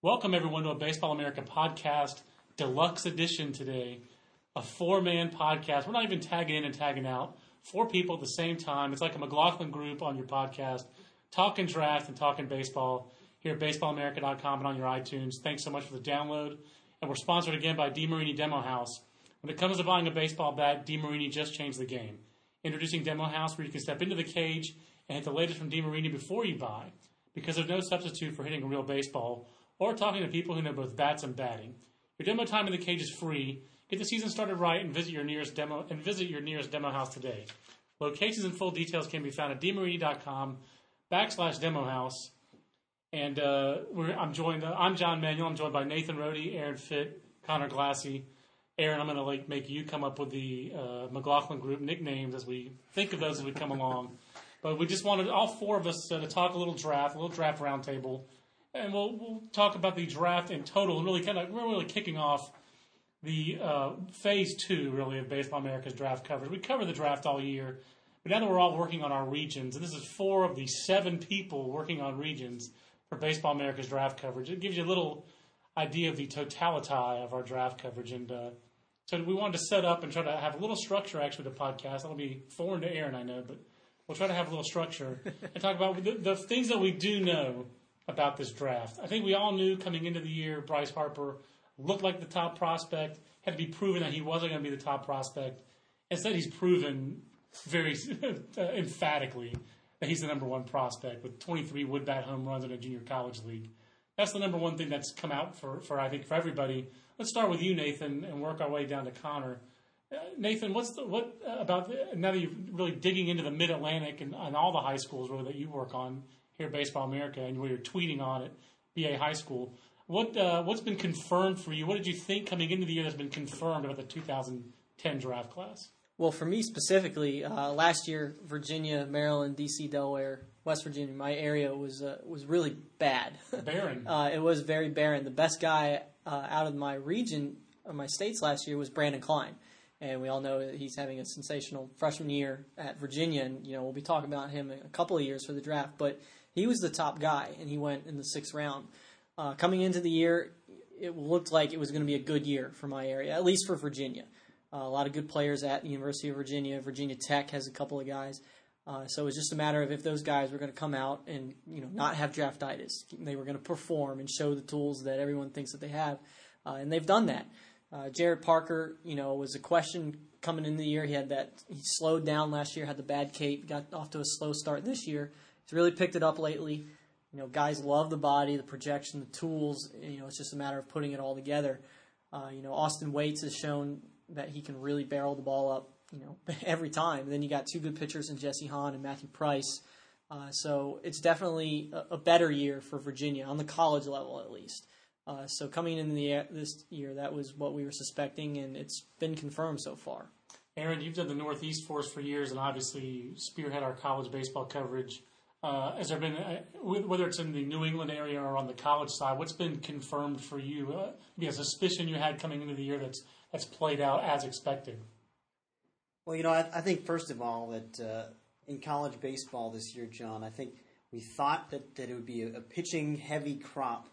Welcome, everyone, to a Baseball America podcast, deluxe edition today. A four man podcast. We're not even tagging in and tagging out. Four people at the same time. It's like a McLaughlin group on your podcast, talking draft and talking baseball here at baseballamerica.com and on your iTunes. Thanks so much for the download. And we're sponsored again by DeMarini Demo House. When it comes to buying a baseball bat, DeMarini just changed the game. Introducing Demo House, where you can step into the cage and hit the latest from DeMarini before you buy, because there's no substitute for hitting a real baseball or talking to people who know both bats and batting. Your demo time in the cage is free. Get the season started right and visit your nearest demo and visit your nearest demo house today. Locations and full details can be found at demarini.com backslash demo house. And uh, I'm joined. Uh, I'm John Manuel. I'm joined by Nathan Rode, Aaron Fitt, Conor Glassey. Aaron, I'm going to like make you come up with the uh, McLaughlin group nicknames as we think of those as we come along. But we just wanted all four of us uh, to talk a little draft, a little draft roundtable, and we'll we'll talk about the draft in total and really kind of we're really kicking off the uh, phase two really of Baseball America's draft coverage. We cover the draft all year, but now that we're all working on our regions, and this is four of the seven people working on regions for Baseball America's draft coverage, it gives you a little idea of the totality of our draft coverage. And uh, so we wanted to set up and try to have a little structure actually to podcast. That'll be foreign to Aaron, I know, but we'll try to have a little structure and talk about the, the things that we do know about this draft. I think we all knew coming into the year Bryce Harper looked like the top prospect, had to be proven that he wasn't going to be the top prospect. Instead, he's proven very emphatically that he's the number one prospect with 23 wood bat home runs in a junior college league. That's the number one thing that's come out for, for I think for everybody. Let's start with you, Nathan, and work our way down to Connor. Uh, Nathan, what's the, what uh, about the, now that you're really digging into the Mid Atlantic and, and all the high schools really that you work on here at Baseball America, and where you're tweeting on it, BA High School. What uh, what's been confirmed for you? What did you think coming into the year that's been confirmed about the 2010 draft class? Well, for me specifically, uh, last year, Virginia, Maryland, D.C., Delaware, West Virginia, my area was uh, was really bad. Barren. uh, it was very barren. The best guy uh, out of my region, or my states last year, was Branden Kline, and we all know that he's having a sensational freshman year at Virginia. And you know we'll be talking about him in a couple of years for the draft, but he was the top guy, and he went in the sixth round. Uh, coming into the year, it looked like it was going to be a good year for my area, at least for Virginia. Uh, a lot of good players at the University of Virginia. Virginia Tech has a couple of guys. Uh, so it was just a matter of if those guys were going to come out and you know not have draftitis. They were going to perform and show the tools that everyone thinks that they have, uh, and they've done that. Uh, Jarrett Parker, you know, was a question coming into the year. He had that he slowed down last year, had the bad cape, got off to a slow start this year. He's really picked it up lately. You know, guys love the body, the projection, the tools. You know, it's just a matter of putting it all together. Uh, you know, Austin Wates has shown that he can really barrel the ball up. You know, every time. And then you got two good pitchers in Jesse Hahn and Matthew Price. Uh, so it's definitely a, a, better year for Virginia on the college level, at least. Uh, so coming into the this year, that was what we were suspecting, and it's been confirmed so far. Aaron, you've done the Northeast for us for years, and obviously spearhead our college baseball coverage. Uh, has there been, uh, whether it's in the New England area or on the college side, what's been confirmed for you? Uh, a suspicion you had coming into the year that's that's played out as expected. Well, you know, I, I think first of all that uh, in college baseball this year, John, I think we thought that, that it would be a, a pitching heavy crop.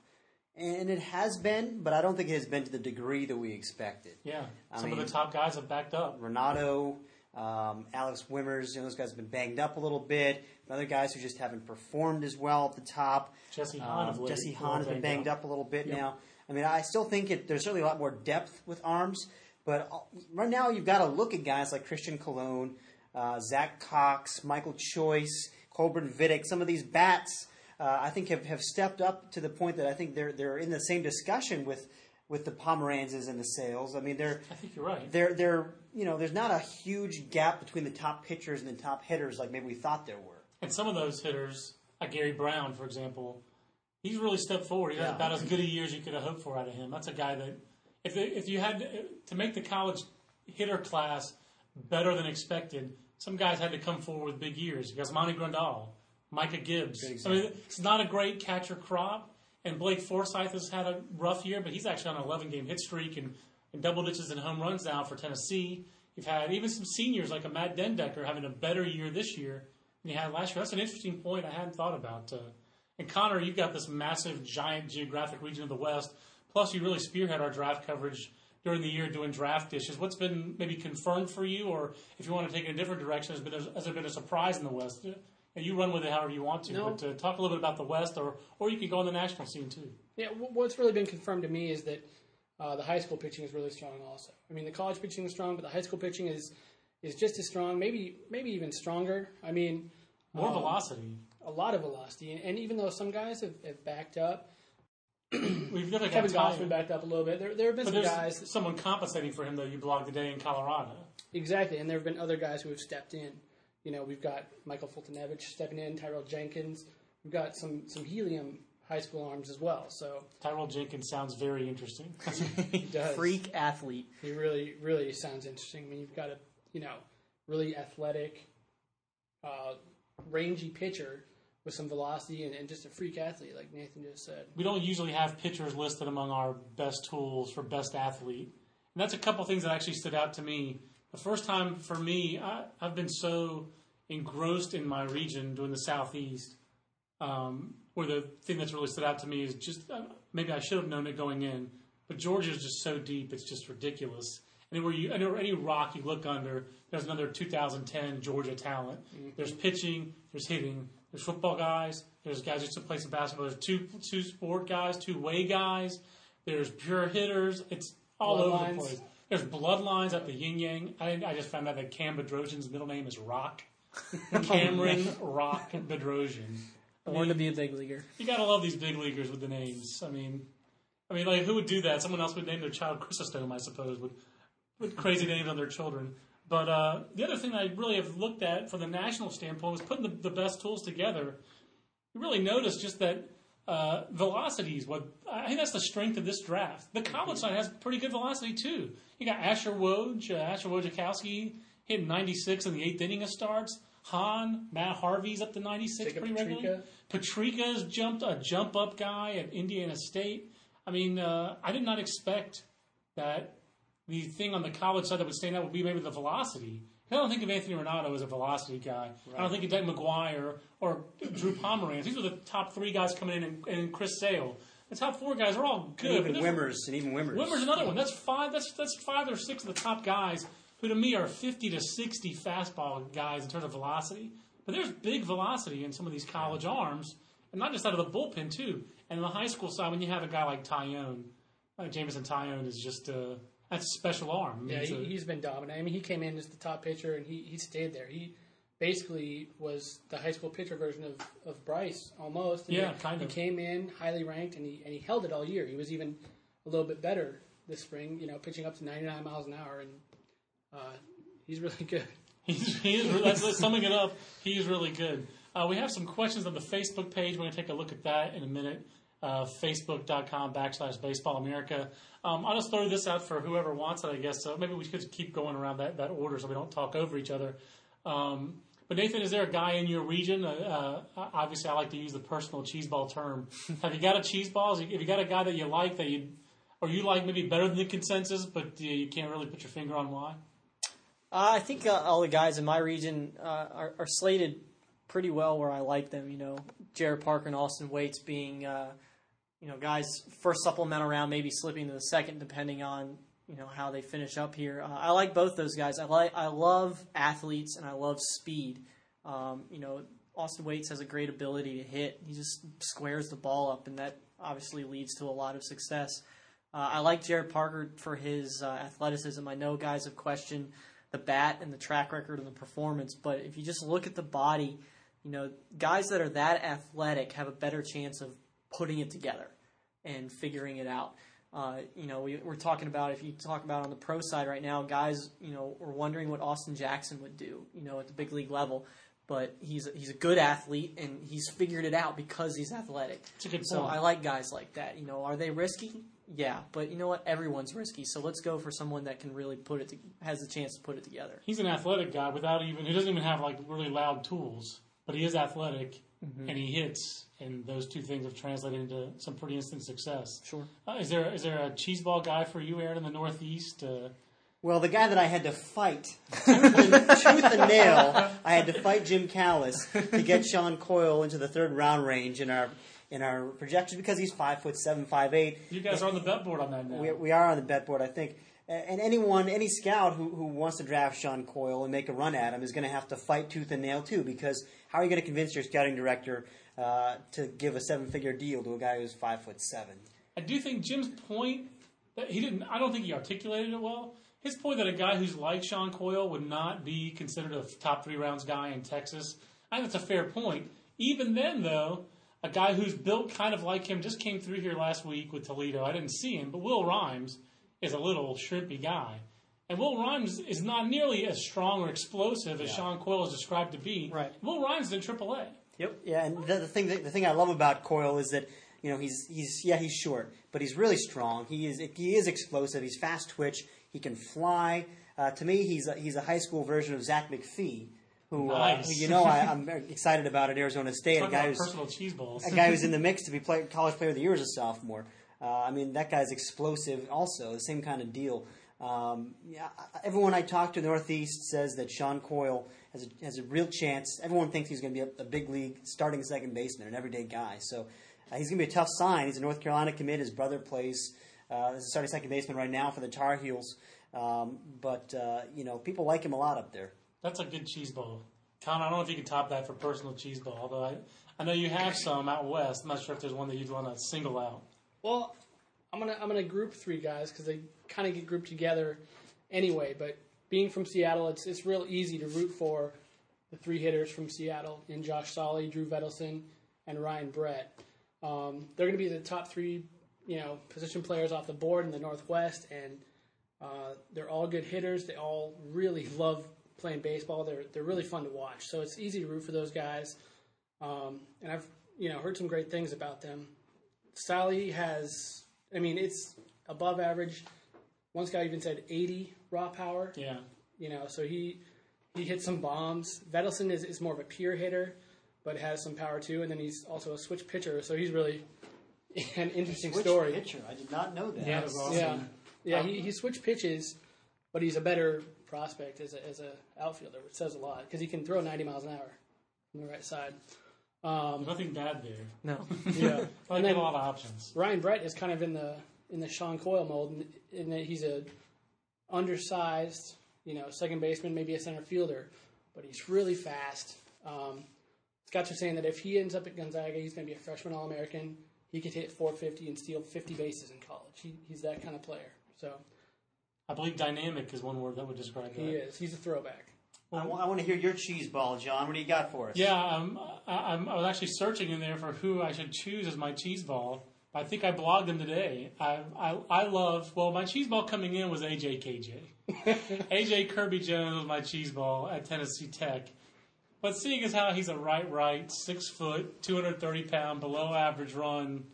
And it has been, but I don't think it has been to the degree that we expected. Yeah, I some mean, of the top guys have backed up. Ranaudo, um, Alex Wimmers, you know, those guys have been banged up a little bit. Other guys who just haven't performed as well at the top. Jesse Hahn, um, Jesse Hahn has been banged up. up. a little bit yep. now. I mean, I still think it, there's certainly a lot more depth with arms, but uh, right now you've got to look at guys like Christian Colon, uh, Zach Cox, Michael Choice, Kolbrin Vitek. Some of these bats, uh, I think, have, have stepped up to the point that I think they're they're in the same discussion with with the Pomeranzes and the Sales. I mean, they're. I think you're right. They're they're you know there's not a huge gap between the top pitchers and the top hitters like maybe we thought there were. And some of those hitters, like Gary Brown, for example, he's really stepped forward. He's had Yeah. about as good a year as you could have hoped for out of him. That's a guy that, if if you had to, to make the college hitter class better than expected, some guys had to come forward with big years. You got Monty Grandal, Micah Gibbs. I mean, it's not a great catcher crop. And Blake Forsythe has had a rough year, but he's actually on an 11 game hit streak and, and double digits and home runs now for Tennessee. You've had even some seniors like a Matt den Dekker having a better year this year than he had last year. That's an interesting point I hadn't thought about. Uh, and Connor, you've got this massive, giant geographic region of the West. Plus, you really spearhead our draft coverage during the year doing draft dishes. What's been maybe confirmed for you, or if you want to take it in a different direction, has, been, has there been a surprise in the West? And you run with it however you want to, No. but uh, talk a little bit about the West, or or you can go on the national scene too. Yeah, what's really been confirmed to me is that uh, the high school pitching is really strong. Also, I mean, the college pitching is strong, but the high school pitching is is just as strong, maybe maybe even stronger. I mean, More um, velocity. a lot of velocity, and, and even though some guys have, have backed up, We've got Kevin time. backed up a little bit. There, there have been But some guys that, someone compensating for him, though. You blogged today in Colorado. exactly, and there have been other guys who have stepped in. You know, we've got Michael Foltynewicz stepping in, Tyrell Jenkins. We've got some some helium high school arms as well. So Tyrell Jenkins sounds very interesting. he does. Freak athlete. He really, really sounds interesting. I mean, you've got a, you know, really athletic, uh, rangy pitcher with some velocity and, and just a freak athlete, like Nathan just said. we don't usually have pitchers listed among our best tools for best athlete. And that's a couple things that actually stood out to me. The first time for me, I, I've been so engrossed in my region doing the Southeast, um, where the thing that's really stood out to me is just uh, maybe I should have known it going in, but Georgia is just so deep, it's just ridiculous. Anywhere you, anywhere, any rock you look under, there's another 2010 Georgia talent. There's pitching, there's hitting, there's football guys, there's guys who play some basketball, there's two two sport guys, two way guys, there's pure hitters. It's all over Bloodlines. the place. There's bloodlines at the yin yang. I, I just found out that Cam Bedrosian's middle name is Rock. Cameron Rock Bedrosian. Born to be a big leaguer. You gotta love these big leaguers with the names. I mean, I mean, like who would do that? Someone else would name their child Chrysostom, I suppose, with with crazy names on their children. But uh, the other thing I really have looked at from the national standpoint was putting the, the best tools together. You really notice just that uh, velocity is what I think that's the strength of this draft. The college side has pretty good velocity too. You got Asher Woj, uh, Asher Wojciechowski hitting 96 in the eighth inning of starts. Han, Matt Harvey's up to 96 Jacob pretty regularly. Petricka's jumped a jump up guy at Indiana State. I mean, uh, I did not expect that the thing on the college side that would stand out would be maybe the velocity. I don't think of Anthony Ranaudo as a velocity guy. I don't think of Deck McGuire or Drew Pomeranz. These are the top three guys coming in, and, and Chris Sale. The top four guys are all good. And even Wimmers, and even Wimmers. Wimmer's another one. That's five. That's that's five or six of the top guys who, to me, are fifty to sixty fastball guys in terms of velocity. But there's big velocity in some of these college arms, and not just out of the bullpen too. And the high school side, when you have a guy like Taillon, uh, Jameson Taillon is just a that's a special arm. I mean, Yeah, he, he's been dominant. I mean, he came in as the top pitcher, and he, he stayed there. He basically was the high school pitcher version of, of Bryce, almost. And Yeah, he, kind He came in highly ranked, and he and he held it all year. He was even a little bit better this spring. You know, pitching up to 99 miles an hour, and uh, he's really good. He's, he is, that's, that's summing it up. He's really good. Uh, we have some questions on the Facebook page. We're going to take a look at that in a minute. Uh, Facebook.com backslash Baseball America. Um, I'll just throw this out for whoever wants it, I guess. So maybe we could keep going around that, that order so we don't talk over each other. Um, but Nathan, is there a guy in your region? Uh, uh, obviously, I like to use the personal cheeseball term. have you got a cheeseball? Have you got a guy that you like that you, or you like maybe better than the consensus, but you, you can't really put your finger on why? Uh, I think uh, all the guys in my region uh, are, are slated pretty well where I like them. You know, Jarrett Parker and Austin Wates being, uh, you know, guys first supplemental round, maybe slipping to the second depending on you know how they finish up here. Uh, I like both those guys. I like I love athletes and I love speed. Um, you know, Austin Wates has a great ability to hit. He just squares the ball up, and that obviously leads to a lot of success. Uh, I like Jarrett Parker for his athleticism. I know guys have questioned the bat and the track record and the performance, but if you just look at the body, you know, guys that are that athletic have a better chance of putting it together and figuring it out. Uh, you know, we, we're talking about if you talk about on the pro side right now, guys, you know, are wondering what Austin Jackson would do, you know, at the big league level. but he's a, he's a good athlete and he's figured it out because he's athletic. It's a good So. I like guys like that. You know, are they risky? Yeah, but you know what? Everyone's risky. So let's go for someone that can really put it to, has the chance to put it together. He's an athletic guy without even. He doesn't even have like really loud tools, but he is athletic Mm-hmm. and he hits, and those two things have translated into some pretty instant success. Sure. Uh, is there is there a cheeseball guy for you, Aaron, in the Northeast? Uh, Well, the guy that I had to fight tooth and, tooth and nail, I had to fight Jim Callis to get Sean Coyle into the third round range in our in our projections because he's five foot seven, five eight. you guys are on the bet board on that now. We, we are on the bet board, I think. And anyone, any scout who, who wants to draft Sean Coyle and make a run at him is going to have to fight tooth and nail too. Because how are you going to convince your scouting director uh, to give a seven-figure deal to a guy who's five foot seven? I do think Jim's point that he didn't. I don't think he articulated it well. His point that a guy who's like Sean Coyle would not be considered a top three rounds guy in Texas. I think that's a fair point. Even then, though, a guy who's built kind of like him just came through here last week with Toledo. I didn't see him, but Will Rhymes is a little shrimpy guy. And Will Rhymes is not nearly as strong or explosive as Sean Coyle is described to be. Right. Will Rhymes is in AAA. Yep. Yeah, and the, the thing that, the thing I love about Coyle is that you know he's he's yeah he's short, but he's really strong. He is he is explosive. He's fast twitch. He can fly. Uh, to me, he's a, he's a high school version of Zack MacPhee, who, uh, Nice. who you know I, I'm excited about at Arizona State. Talk a guy who's personal cheese balls. a guy who's in the mix to be play, college player of the year as a sophomore. Uh, I mean, that guy's explosive. Also, the same kind of deal. Um, yeah, everyone I talk to in the Northeast says that Sean Coyle has a, has a real chance. Everyone thinks he's going to be a, a big league starting second baseman, an everyday guy. So uh, he's going to be a tough sign. He's a North Carolina commit. His brother plays uh, as a starting second baseman right now for the Tar Heels. Um, but uh, you know, people like him a lot up there. That's a good cheese ball. Con, I don't know if you can top that for personal cheese ball, although I, I know you have some out west. I'm not sure if there's one that you'd want to single out. Well, I'm gonna I'm gonna group three guys because they kind of get grouped together anyway. But being from Seattle, it's it's real easy to root for the three hitters from Seattle in Josh Sale, Drew Vettleson, and Ryan Brett. Um, they're to be the top three, you know, position players off the board in the Northwest, and uh, they're all good hitters. They all really love playing baseball. They're they're really fun to watch. So it's easy to root for those guys. Um, and I've you know heard some great things about them. Sale has, I mean, it's above average. One guy even said 80 raw power. Yeah. You know, so he he hits some bombs. Vettleson is, is more of a pure hitter, but has some power too. And then he's also a switch pitcher, so he's really an interesting Which story. pitcher? I did not know that. Yeah, that's awesome. Yeah, yeah. He, he switched pitches, but he's a better prospect as a as a outfielder, which says a lot because he can throw 90 miles an hour from the right side. Um, Nothing bad there. No. yeah, I and then a lot of options. Ryan Brett is kind of in the in the Sean Coyle mold, in, in that he's a undersized, you know, second baseman, maybe a center fielder, but he's really fast. Um, Scouts are saying that if he ends up at Gonzaga, he's going to be a freshman All American. He could hit 450 and steal 50 bases in college. He, he's that kind of player. So I believe dynamic is one word that would describe that. he is. He's a throwback. Well, I want to hear your cheese ball, John. What do you got for us? Yeah, um, I, I'm, I was actually searching in there for who I should choose as my cheese ball. I think I blogged him today. I, I, I love, well, my cheese ball coming in was AJ KJ. AJ Kirby Jones was my cheese ball at Tennessee Tech. But seeing as how he's a right, right, six foot, 230 pound, below average run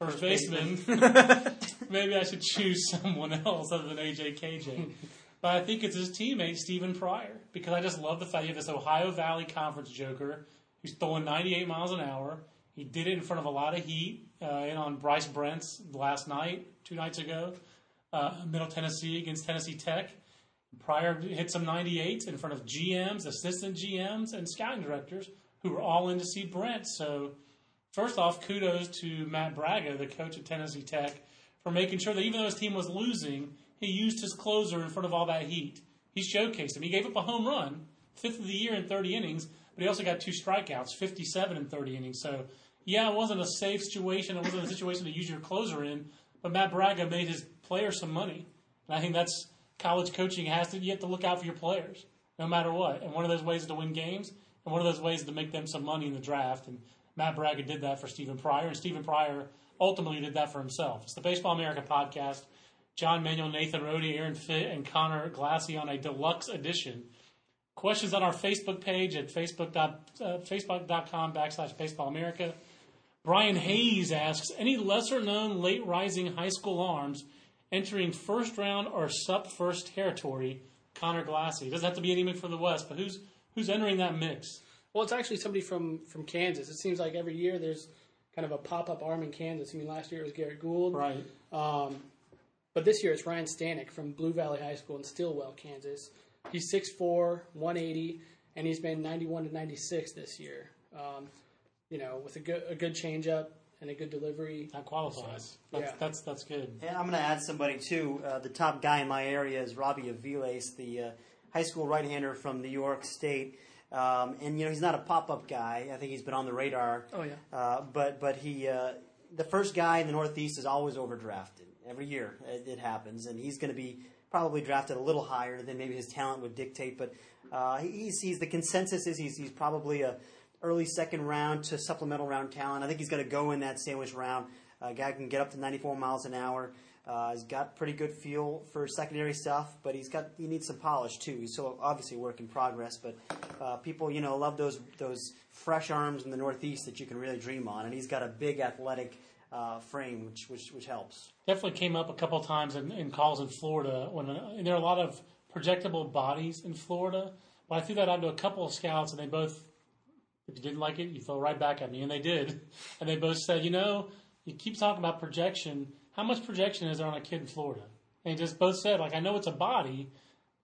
first baseman, maybe I should choose someone else other than AJ KJ. But I think it's his teammate, Stephen Pryor, because I just love the fact you have this Ohio Valley Conference joker who's throwing 98 miles an hour. He did it in front of a lot of heat uh, in on Bryce Brentz last night, two nights ago, uh, Middle Tennessee against Tennessee Tech. Pryor hit some 98s in front of GMs, assistant GMs, and scouting directors who were all in to see Brent. So, first off, kudos to Matt Bragga, the coach at Tennessee Tech, for making sure that even though his team was losing, he used his closer in front of all that heat. He showcased him. He gave up a home run, fifth of the year in 30 innings, but he also got two strikeouts, 57 in 30 innings. So, yeah, it wasn't a safe situation. It wasn't a situation to use your closer in, but Matt Bragga made his players some money. And I think that's college coaching has to you have to look out for your players no matter what. And one of those ways to win games, and one of those ways to make them some money in the draft. And Matt Bragga did that for Stephen Pryor, and Stephen Pryor ultimately did that for himself. It's the Baseball America podcast. John Manuel, Nathan Rode, Aaron Fitt, and Conor Glassey on a deluxe edition. Questions on our Facebook page at facebook dot, uh, facebook.com backslash baseball America. Brian Hayes asks, any lesser known late rising high school arms entering first round or sub first territory? Conor Glassey. It doesn't have to be anyone from the West, but who's who's entering that mix? Well, it's actually somebody from from Kansas. It seems like every year there's kind of a pop up arm in Kansas. I mean, last year it was Garrett Gould, Right. Um, but this year it's Ryan Stanek from Blue Valley High School in Stillwell, Kansas. He's 6'4", 180, and he's been 91 to 96 this year. Um, you know, with a good a good changeup and a good delivery. That qualifies. That's, Yeah. that's that's good. And I'm going to add somebody too. Uh, the top guy in my area is Robbie Aviles, the uh, high school right-hander from New York State. Um, and you know he's not a pop-up guy. I think he's been on the radar. Oh, yeah. Uh, but but he uh, the first guy in the Northeast is always overdrafted every year. It, it happens, and he's going to be probably drafted a little higher than maybe his talent would dictate. But uh, he- he's, he's the consensus is he's, he's probably a early second round to supplemental round talent. I think he's going to go in that sandwich round. A guy can get up to 94 miles an hour. Uh, he's got pretty good feel for secondary stuff, but he's got he needs some polish too. He's so obviously a work in progress, but uh, people you know love those those fresh arms in the Northeast that you can really dream on, and he's got a big athletic uh, frame, which which which helps. Definitely came up a couple times in, in calls in Florida when and there are a lot of projectable bodies in Florida. But I threw that out to a couple of scouts, and they both, if you didn't like it, you throw right back at me, and they did. And they both said, you know, you keep talking about projection. How much projection is there on a kid in Florida? And just both said, like, I know it's a body.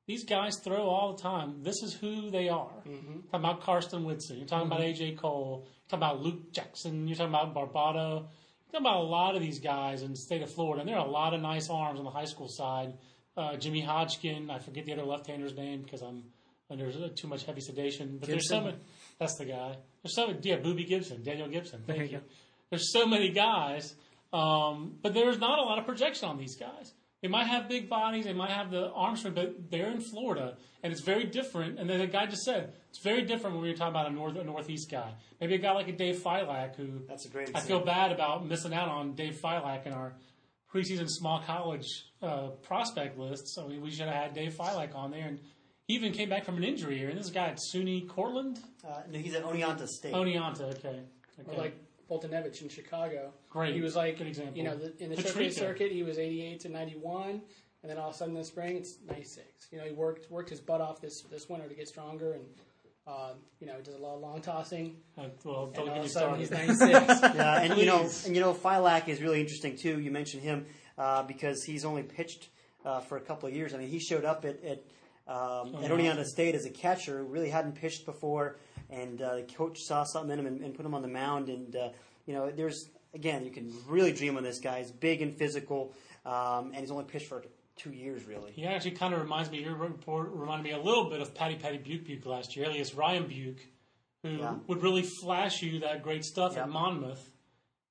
These guys throw all the time. This is who they are. Talking about Karsten Whitson. You're talking about AJ Cole. You're talking about Luke Jackson. You're talking about Barbado. You're talking about a lot of these guys in the state of Florida. And there are a lot of nice arms on the high school side. Uh, Jimmy Hodgkin. I forget the other left-hander's name because I'm under too much heavy sedation. But there's so many. That's the guy. There's so many. Yeah, Booby Gibson, Daniel Gibson. Thank There you. you. There's so many guys, um, but there's not a lot of projection on these guys. They might have big bodies, they might have the arm strength, but they're in Florida, and it's very different. And then the guy just said it's very different when we were talking about a north a northeast guy. Maybe a guy like a Dave Filak, who That's a great I feel bad about missing out on Dave Filak in our preseason small college uh, prospect list. So we, we should have had Dave Filak on there, and he even came back from an injury here. And this guy at SUNY Cortland, Uh, no, he's at Oneonta State. Oneonta. Okay, Or okay. like Foltynewicz in Chicago. Great. He was like, Good example. you know, the, in the Patrica. showcase circuit, he was 88 to 91, and then all of a sudden in the spring, it's 96. You know, he worked worked his butt off this this winter to get stronger, and uh, you know, he does a lot of long tossing, Uh, well, don't all get of a sudden started. he's 96. Yeah, and you know, Please. and you know, Filak is really interesting too. You mentioned him uh, because he's only pitched uh, for a couple of years. I mean, he showed up at at, um, at Oneonta State as a catcher, who really hadn't pitched before, and uh, the coach saw something in him and, and put him on the mound. And uh, you know, there's again, you can really dream on this guy. He's big and physical, um, and he's only pitched for two years, really. He actually kind of reminds me. Your report reminded me a little bit of Patty Patty Buke Buke last year, alias Ryan Buke, who Yeah. would really flash you that great stuff Yeah. at Monmouth,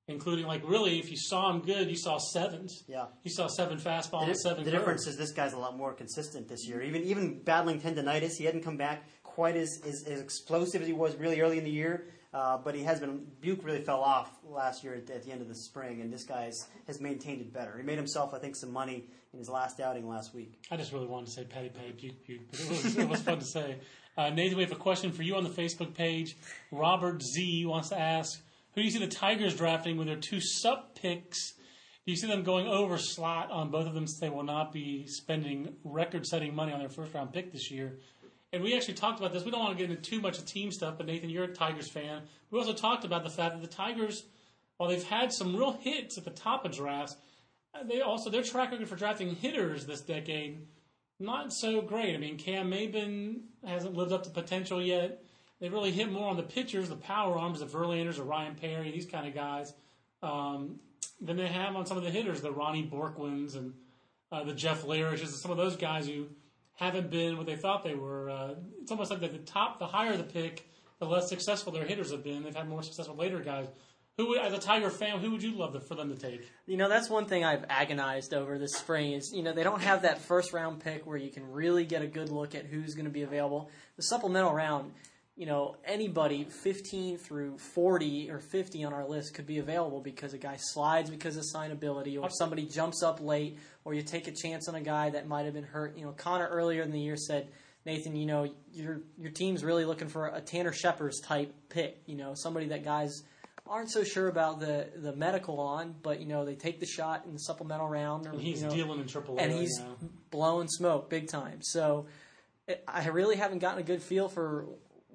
including like really, if you saw him good, you saw sevens. Yeah. you saw seven fastball The, and seven. the curve. difference is this guy's a lot more consistent this year. Even even battling tendonitis, he hadn't come back quite as, as, as explosive as he was really early in the year. Uh, but he has been. Buke really fell off last year at, at the end of the spring, and this guy has, has maintained it better. He made himself, I think, some money in his last outing last week. I just really wanted to say Patty Patty Buke Buke, but it was, it was fun to say. Uh, Nathan, we have a question for you on the Facebook page. Robert Z wants to ask, who do you see the Tigers drafting with their two sub picks? Do you see them going over slot on both of them since they will not be spending record-setting money on their first-round pick this year? And we actually talked about this. We don't want to get into too much of team stuff, but Nathan, you're a Tigers fan. We also talked about the fact that the Tigers, while they've had some real hits at the top of drafts, uh, they also their track record for drafting hitters this decade not so great. I mean, Cam Maybin hasn't lived up to potential yet. They really hit more on the pitchers, the power arms, the Verlanders, the Ryan Perry, these kind of guys, um, than they have on some of the hitters, the Ronnie Bourquins and uh, the Jeff Larishes, and some of those guys who haven't been what they thought they were. Uh, it's almost like the, the top, the higher the pick, the less successful their hitters have been. They've had more success with later guys. Who, as a Tiger fan, who would you love for them to take? You know, that's one thing I've agonized over this spring is, you know, they don't have that first round pick where you can really get a good look at who's going to be available. The supplemental round, you know, anybody 15 through 40 or 50 on our list could be available because a guy slides because of signability or somebody jumps up late or you take a chance on a guy that might have been hurt. You know, Connor earlier in the year said Nathan, you know your your team's really looking for a Tanner Scheppers type pick. You know, somebody that guys aren't so sure about the the medical on, but you know they take the shot in the supplemental round. Or, And he's you know, dealing in AAA and right he's now. blowing smoke big time. So it, I really haven't gotten a good feel for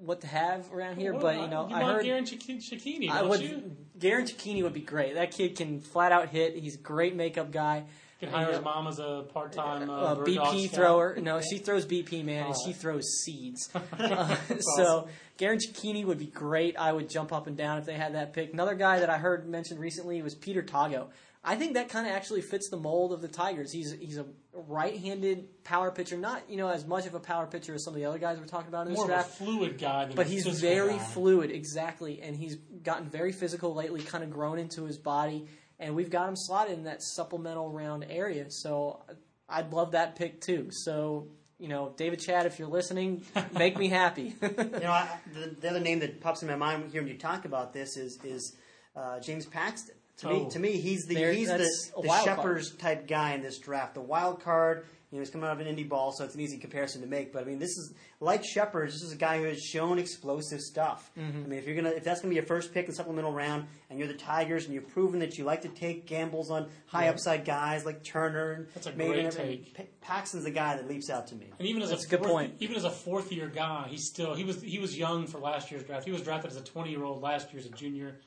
what to have around here. What but you know, you I heard Garin Cecchini, I would. you? Garin Cecchini would be great. That kid can flat out hit. He's a great makeup guy. Can hire his mom as a part-time uh, Uh, bird BP scout. thrower. No, she throws BP, man, and Oh. she throws seeds. Uh, so Garin Cecchini would be great. I would jump up and down if they had that pick. Another guy that I heard mentioned recently was Peter Tago. I think that kind of actually fits the mold of the Tigers. He's he's a right-handed power pitcher, not you know as much of a power pitcher as some of the other guys we're talking about in this More of a draft. fluid guy than but he's very guy. fluid, exactly, and he's gotten very physical lately, kind of grown into his body, and we've got him slotted in that supplemental round area. So I'd love that pick too. So you know, David Chadd, if you're listening, make me happy. You know, I, the, the other name that pops in my mind here when you talk about this is is uh, James Paxton. To Oh. me, to me, he's the There- he's the, a the wild card. Type guy in this draft. The wild card. You know, he's coming out of an indie ball, so it's an easy comparison to make. But I mean, this is like Scheppers. This is a guy who has shown explosive stuff. Mm-hmm. I mean, if you're gonna, if that's gonna be your first pick in the supplemental round, and you're the Tigers, and you've proven that you like to take gambles on high upside guys like Turner and That's a Maybin great take. Pa- Paxton's the guy that leaps out to me. And even as That's a, a good fourth, point. even as a fourth year guy, he's still he was he was young for last year's draft. He was drafted as a twenty year old last year as a junior.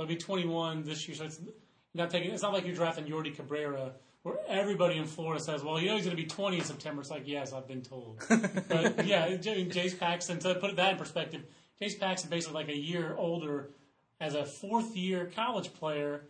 So he'll be twenty one this year. So it's not taking. It's not like you're drafting Yordy Cabrera, where everybody in Florida says, "Well, you know he's going to be twenty in September." It's like, yes, I've been told. but yeah, J- Jace Paxton. To put that in perspective, Jace Paxton basically like a year older as a fourth year college player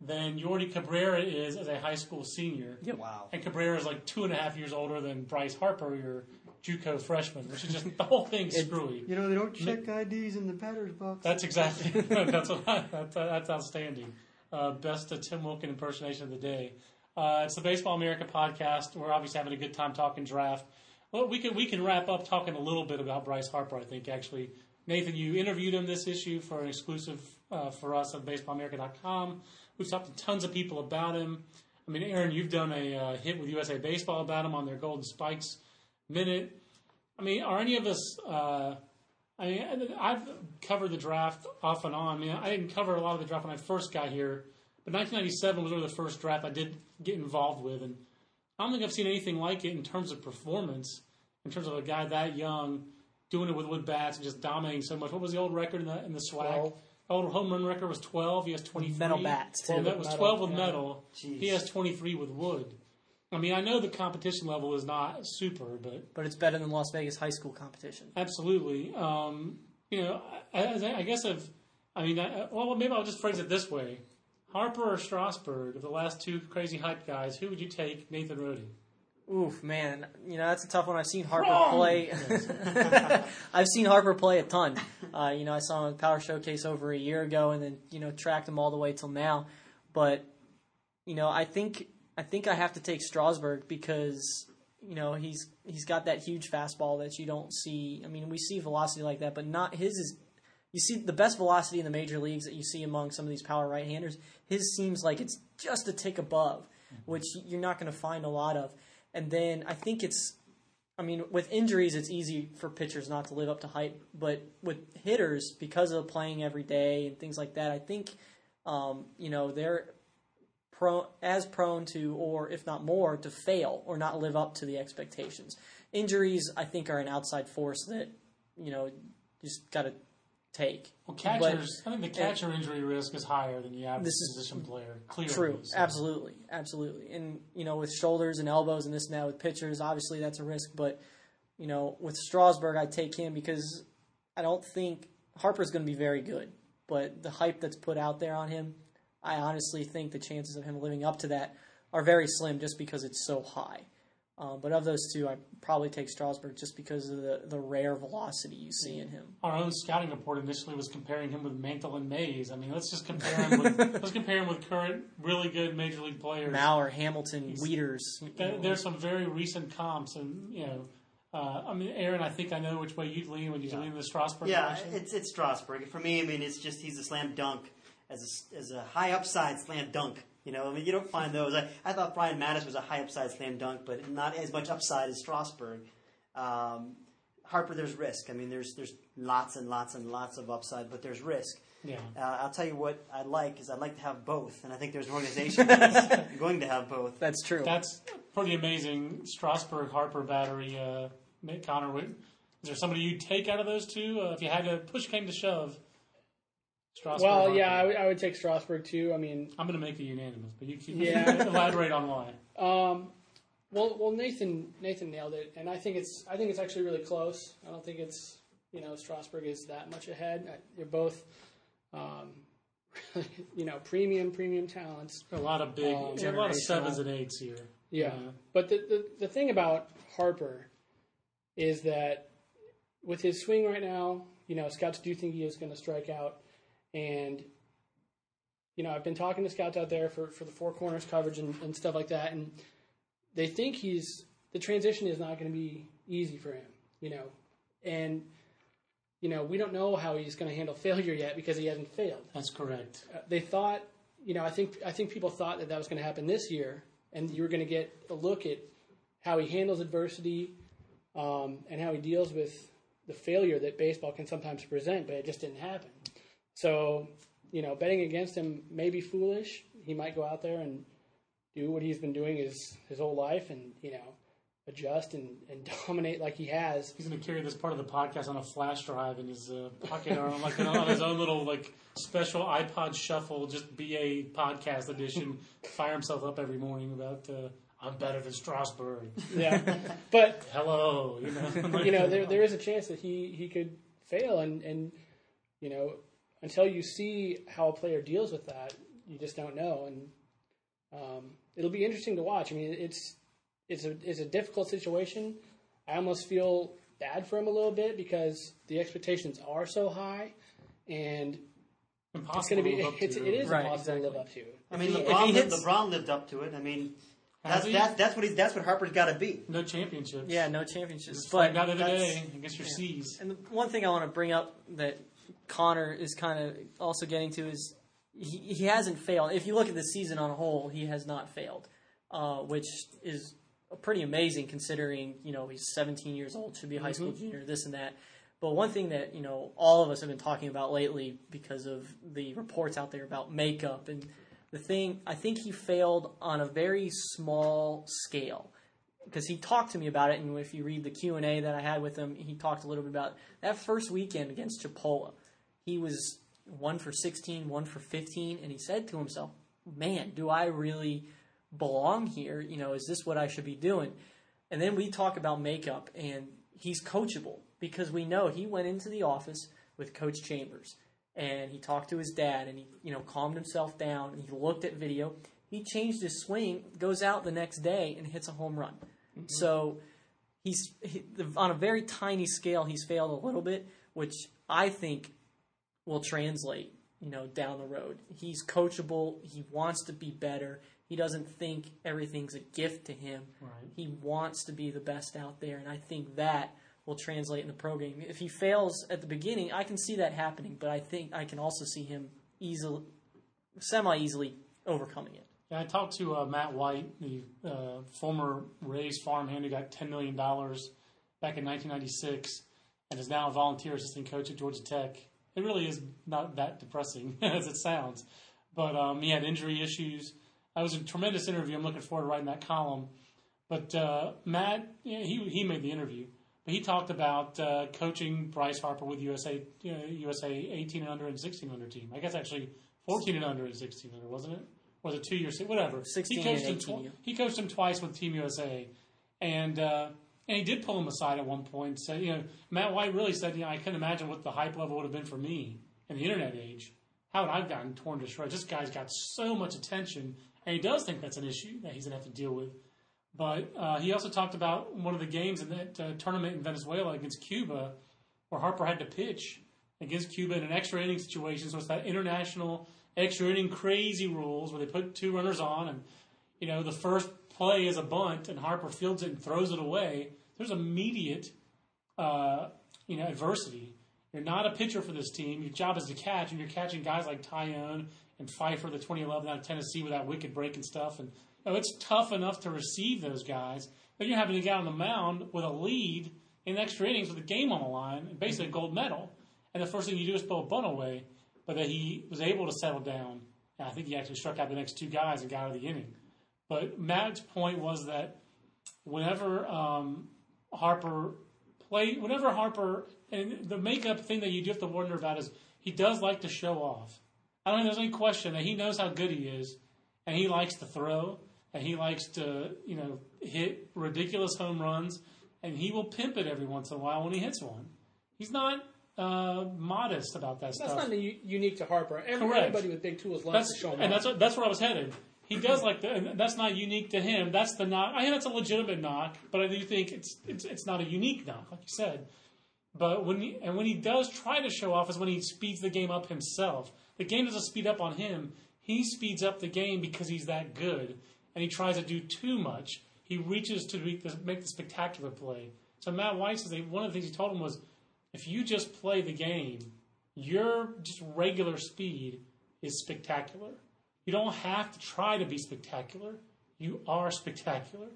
than Yordy Cabrera is as a high school senior. Yeah, wow. And Cabrera is like two and a half years older than Bryce Harper, your JUCO freshman, which is just the whole thing's screwy. You know, they don't check IDs in the batter's box. That's exactly that's what I, that's, that's outstanding. Uh, best uh, Tim Wilken impersonation of the day. Uh, it's the Baseball America podcast. We're obviously having a good time talking draft. Well, we can we can wrap up talking a little bit about Bryce Harper. I think actually, Nathan, you interviewed him this issue for an exclusive uh, for us on BaseballAmerica.com. We've talked to tons of people about him. I mean, Aaron, you've done a uh, hit with USA Baseball about him on their Golden Spikes minute. I mean, are any of us? Uh, I mean, I've covered the draft off and on. I mean, I didn't cover a lot of the draft when I first got here, but 1997 was really the first draft I did get involved with, and I don't think I've seen anything like it in terms of performance, in terms of a guy that young doing it with wood bats and just dominating so much. What was the old record in the in the swag? Twelve. Old home run record was 12. He has 23. Metal bats, too. Yeah, that was Metal, 12 with yeah. metal. Jeez. He has 23 with wood. I mean, I know the competition level is not super, but but it's better than Las Vegas high school competition. Absolutely. Um, you know, I, I, I guess if, I mean, I, well, maybe I'll just phrase it this way: Harper or Strasburg, of the last two crazy hype guys, who would you take? Nathan Rode. Oof, man, you know that's a tough one. I've seen Harper Wrong! play. I've seen Harper play a ton. Uh, you know, I saw him at Power Showcase over a year ago, and then you know tracked him all the way till now. But you know, I think I think I have to take Strasburg because you know he's he's got that huge fastball that you don't see. I mean, we see velocity like that, but not his is. You see the best velocity in the major leagues that you see among some of these power right-handers. His seems like it's just a tick above, which you're not going to find a lot of. And then I think it's, I mean, with injuries, it's easy for pitchers not to live up to hype. But with hitters, because of playing every day and things like that, I think, um, you know, they're pro- as prone to, or if not more, to fail or not live up to the expectations. Injuries, I think, are an outside force that, you know, just got to take. Well, But- catchers. I think the catcher injury risk is higher than the average This is position player. Clearly, True, so. absolutely, absolutely. And you know, with shoulders and elbows and this and that with pitchers, obviously that's a risk. But you know, with Strasburg, I take him because I don't think Harper's going to be very good. But the hype that's put out there on him, I honestly think the chances of him living up to that are very slim, just because it's so high. Um, but of those two, I probably take Strasburg just because of the, the rare velocity you see in him. Our own scouting report initially was comparing him with Mantle and Mays. I mean, let's just compare him with let's compare him with current really good major league players. Mauer, Hamilton, Wieters. There- There's some very recent comps, and you know, uh, I mean, Aaron, I think I know which way you'd lean. Would you lean the Strasburg Yeah, direction? it's it's Strasburg. For me, I mean, it's just he's a slam dunk as a, as a high upside slam dunk. You know, I mean, you don't find those. I, I thought Brian Matusz was a high upside slam dunk, but not as much upside as Strasburg. Um, Harper, there's risk. I mean, there's there's lots and lots and lots of upside, but there's risk. Yeah. Uh, I'll tell you what I'd like is I'd like to have both, and I think there's an organization that's going to have both. That's true. That's pretty amazing. Strasburg Harper battery. Uh, Connor, would- is there somebody you'd take out of those two uh, if you had to push came to shove? Strasburg. Well, yeah, I would- take Strasburg too. I mean, I'm going to make it unanimous, but you can Yeah. elaborate on why. Um, well, well, Nathan Nathan nailed it, and I think it's I think it's actually really close. I don't think it's you know Strasburg is that much ahead. I- They're both, um, you know, premium premium talents. A lot of big, Um, a lot of generational. sevens and eights here. Yeah, Uh, but the, the the thing about Harper is that with his swing right now, you know, scouts do think he is going to strike out, and you know, I've been talking to scouts out there for, for the four corners coverage and, and stuff like that, and they think he's the transition is not going to be easy for him, you know, and you know, we don't know how he's going to handle failure yet because he hasn't failed That's correct. uh, they thought, you know, I think I think people thought that that was going to happen this year, and you were going to get a look at how he handles adversity um, and how he deals with the failure that baseball can sometimes present, but it just didn't happen. So, you know, betting against him may be foolish. He might go out there and do what he's been doing his his whole life, and you know, adjust and, and dominate like he has. He's going to carry this part of the podcast on a flash drive in his uh, pocket or on, like on his own little like special iPod Shuffle, just BA podcast edition. Fire himself up every morning about uh, I'm better than Strasburg. Yeah, but Hello, you know. you know, there there is a chance that he he could fail, and and you know, until you see how a player deals with that, you just don't know, and um, it'll be interesting to watch. I mean, it's it's a it's a difficult situation. I almost feel bad for him a little bit because the expectations are so high, and it's Impossible going to be to up it's, to. it is Right, impossible to live up to. I mean, he- if LeBron, he lived, hits- LeBron lived up to it. I mean, that's he? that's that's what he's that's what Harper's got to be. No championships. yeah, no championships. Just But find out the other day against your C's. And the one thing I want to bring up that Connor is kind of also getting to is he, he hasn't failed. If you look at the season on a whole, he has not failed, uh, which is pretty amazing considering you know he's 17 years old, should be a high school junior, this and that. But one thing that you know all of us have been talking about lately because of the reports out there about makeup and the thing, I think he failed on a very small scale because he talked to me about it, and if you read the Q and A that I had with him, he talked a little bit about that first weekend against Chipola. He was one for 16, one for 15, and he said to himself, "Man, do I really belong here? You know, is this what I should be doing?" And then we talk about makeup, and he's coachable because we know he went into the office with Coach Chambers and he talked to his dad and he you know calmed himself down and he looked at video. He changed his swing, goes out the next day and hits a home run. Mm-hmm. So he's he, on a very tiny scale. He's failed a little bit, which I think will translate, you know, down the road. He's coachable. He wants to be better. He doesn't think everything's a gift to him. Right. He wants to be the best out there, and I think that will translate in the pro game. If he fails at the beginning, I can see that happening, but I think I can also see him easily, semi easily overcoming it. Yeah, I talked to uh, Matt White, the uh, former Rays farmhand who got $10 million back in 1996 and is now a volunteer assistant coach at Georgia Tech. It really is not that depressing as it sounds. But um, he had injury issues. That was a tremendous interview. I'm looking forward to writing that column. But uh, Matt, yeah, he, he made the interview. But he talked about uh, coaching Bryce Harper with USA, uh, USA 18 and under and 16 under team. I guess actually 14 and under and 16 under, wasn't it? Was it two years? Whatever. 16 he coached and him 18, yeah. he coached him twice with Team USA, and uh, and he did pull him aside at one point. Said, you know, Matt White really said, you know, I couldn't imagine what the hype level would have been for me in the internet age. How would I have gotten torn to shreds? This guy's got so much attention, and he does think that's an issue that he's going to have to deal with. But uh, he also talked about one of the games in that uh, tournament in Venezuela against Cuba, where Harper had to pitch against Cuba in an extra inning situation. So it's that international extra inning crazy rules where they put two runners on, and you know the first play is a bunt, and Harper fields it and throws it away. There's immediate, uh, you know, adversity. You're not a pitcher for this team. Your job is to catch, and you're catching guys like Taillon and Pfeiffer, the 2011 out of Tennessee, with that wicked break and stuff. And you know, it's tough enough to receive those guys. Then you're having to get on the mound with a lead in extra innings with a game on the line, basically a gold medal. And the first thing you do is throw a bunt away, but that he was able to settle down. And I think he actually struck out the next two guys and got out of the inning. But Matt's point was that whenever um, Harper play, whenever Harper, and the makeup thing that you do have to wonder about is he does like to show off. I don't think there's any question that he knows how good he is, and he likes to throw, and he likes to, you know, hit ridiculous home runs, and he will pimp it every once in a while when he hits one. He's not uh, modest about that stuff. That's stuff. not u- unique to Harper. Every, Correct. Everybody with big tools loves That's to show them and off. that's what, that's where I was headed. He does like the, and that's not unique to him. That's the knock. I think that's a legitimate knock, but I do think it's it's it's not a unique knock, like you said. But when he, and when he does try to show off is when he speeds the game up himself. The game doesn't speed up on him. He speeds up the game because he's that good, and he tries to do too much. He reaches to make the, make the spectacular play. So Matt White says that one of the things he told him was, if you just play the game, your just regular speed is spectacular. You don't have to try to be spectacular. You are spectacular.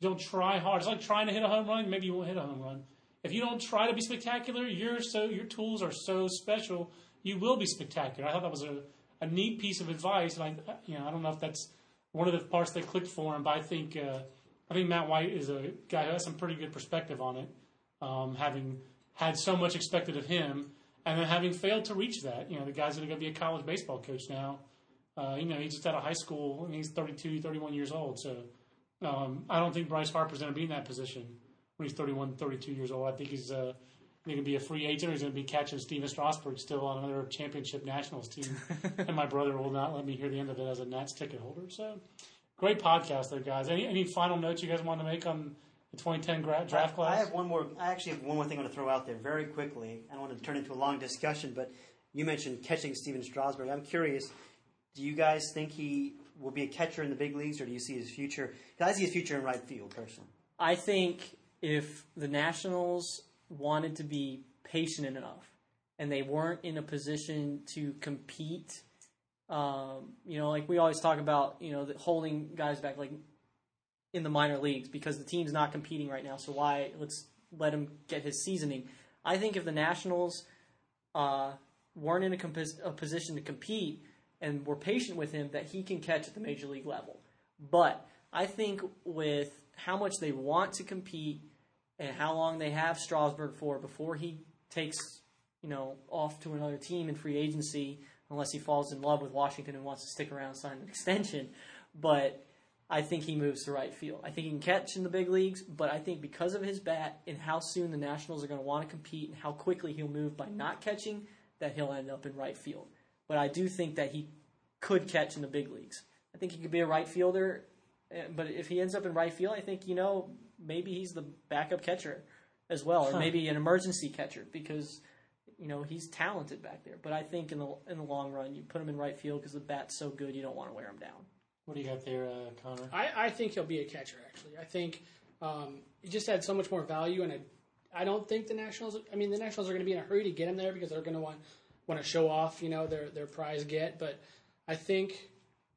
You don't try hard. It's like trying to hit a home run. Maybe you won't hit a home run. If you don't try to be spectacular, you're so your tools are so special. You will be spectacular. I thought that was a, a neat piece of advice, and I you know I don't know if that's one of the parts that clicked for him, but I think uh, I think Matt White is a guy who has some pretty good perspective on it, um, having had so much expected of him, and then having failed to reach that. You know, the guy's going to go be a college baseball coach now. Uh, you know, he's just out of high school and he's 32, 31 years old. So um, I don't think Bryce Harper's going to be in that position when he's 31, 32 years old. I think he's uh, going to be a free agent. He's going to be catching Stephen Strasburg still on another championship nationals team. and my brother will not let me hear the end of it as a Nats ticket holder. So great podcast there, guys. Any, any final notes you guys want to make on the 2010 gra- draft class? I have one more. I actually have one more thing I want to throw out there very quickly. I don't want to turn into a long discussion, but you mentioned catching Stephen Strasburg. I'm curious. Do you guys think he will be a catcher in the big leagues, or do you see his future? I see his future in right field, personally. I think if the Nationals wanted to be patient enough and they weren't in a position to compete, um, you know, like we always talk about, you know, the holding guys back, like in the minor leagues because the team's not competing right now. So why let's let him get his seasoning? I think if the Nationals uh, weren't in a, a position to compete and were patient with him, that he can catch at the major league level. But I think with how much they want to compete and how long they have Strasburg for before he takes, you know, off to another team in free agency, unless he falls in love with Washington and wants to stick around and sign an extension. But I think he moves to right field. I think he can catch in the big leagues, but I think because of his bat and how soon the Nationals are going to want to compete and how quickly he'll move by not catching, that he'll end up in right field. But I do think that he could catch in the big leagues. I think he could be a right fielder, eh, but if he ends up in right field, I think you know maybe he's the backup catcher as well, or maybe an emergency catcher because you know he's talented back there. But I think in the in the long run, you put him in right field because the bat's so good, you don't want to wear him down. What do you got there, uh, Conor? I, I think he'll be a catcher. Actually, I think um, he just had so much more value, and I, I don't think the Nationals. I mean, the Nationals are going to be in a hurry to get him there because they're going to want want to show off, you know, their their prize get. But I think,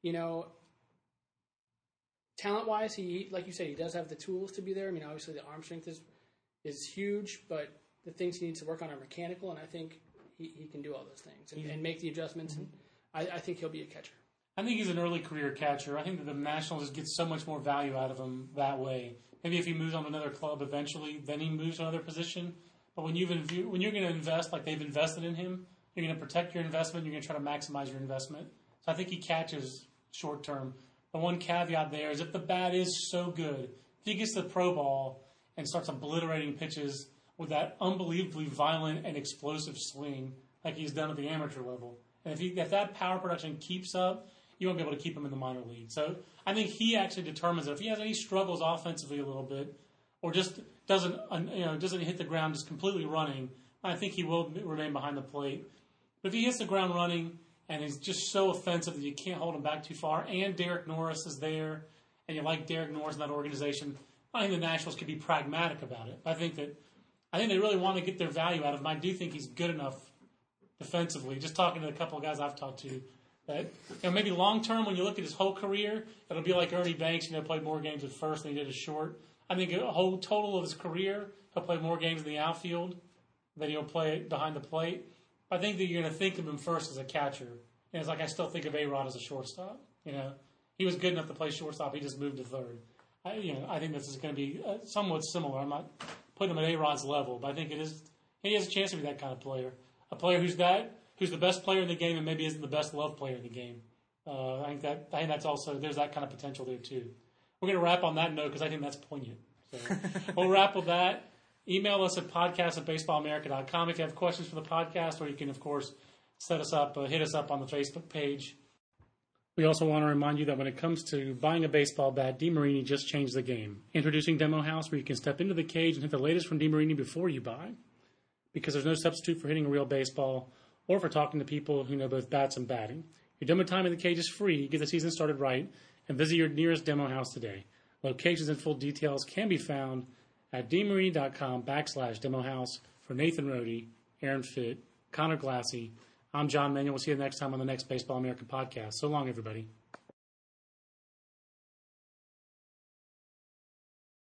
you know, talent wise, he like you said, he does have the tools to be there. I mean, obviously the arm strength is is huge, but the things he needs to work on are mechanical, and I think he, he can do all those things and, and make the adjustments. And I, I think he'll be a catcher. I think he's an early career catcher. I think that the Nationals get so much more value out of him that way. Maybe if he moves on to another club eventually, then he moves to another position. But when you've inv- when you're going to invest like they've invested in him, you're going to protect your investment. You're going to try to maximize your investment. So I think he catches short term. The one caveat there is if the bat is so good, if he gets the pro ball and starts obliterating pitches with that unbelievably violent and explosive swing like he's done at the amateur level, and if, he, if that power production keeps up, you won't be able to keep him in the minor league. So I think he actually determines it. If he has any struggles offensively a little bit, or just doesn't you know doesn't hit the ground just completely running, I think he will remain behind the plate. But if he hits the ground running and he's just so offensive that you can't hold him back too far, and Derek Norris is there, and you like Derek Norris in that organization, I think the Nationals could be pragmatic about it. I think that I think they really want to get their value out of him. I do think he's good enough defensively. Just talking to a couple of guys I've talked to, that you know maybe long term when you look at his whole career, it'll be like Ernie Banks. You know, played more games at first than he did at short. I think a whole total of his career, he'll play more games in the outfield than he'll play behind the plate. I think that you're going to think of him first as a catcher. And it's like I still think of A Rod as a shortstop. You know, he was good enough to play shortstop. He just moved to third. I, you know, I think this is going to be uh, somewhat similar. I'm not putting him at A Rod's level, but I think it is. He has a chance to be that kind of player. A player who's that, who's the best player in the game, and maybe isn't the best loved player in the game. Uh, I think that I think that's also there's that kind of potential there too. We're going to wrap on that note because I think that's poignant. So we'll wrap with that. Email us at podcast at baseballamerica.com if you have questions for the podcast, or you can, of course, set us up, uh, hit us up on the Facebook page. We also want to remind you that when it comes to buying a baseball bat, DeMarini just changed the game. Introducing Demo House, where you can step into the cage and hit the latest from DeMarini before you buy, because there's no substitute for hitting a real baseball or for talking to people who know both bats and batting. Your demo time in the cage is free. Get the season started right, and visit your nearest Demo House today. Locations and full details can be found at demarini.com backslash demo house for Nathan Rode, Aaron Fitt, Conor Glassey. I'm John Manuel. We'll see you next time on the next Baseball America podcast. So long, everybody.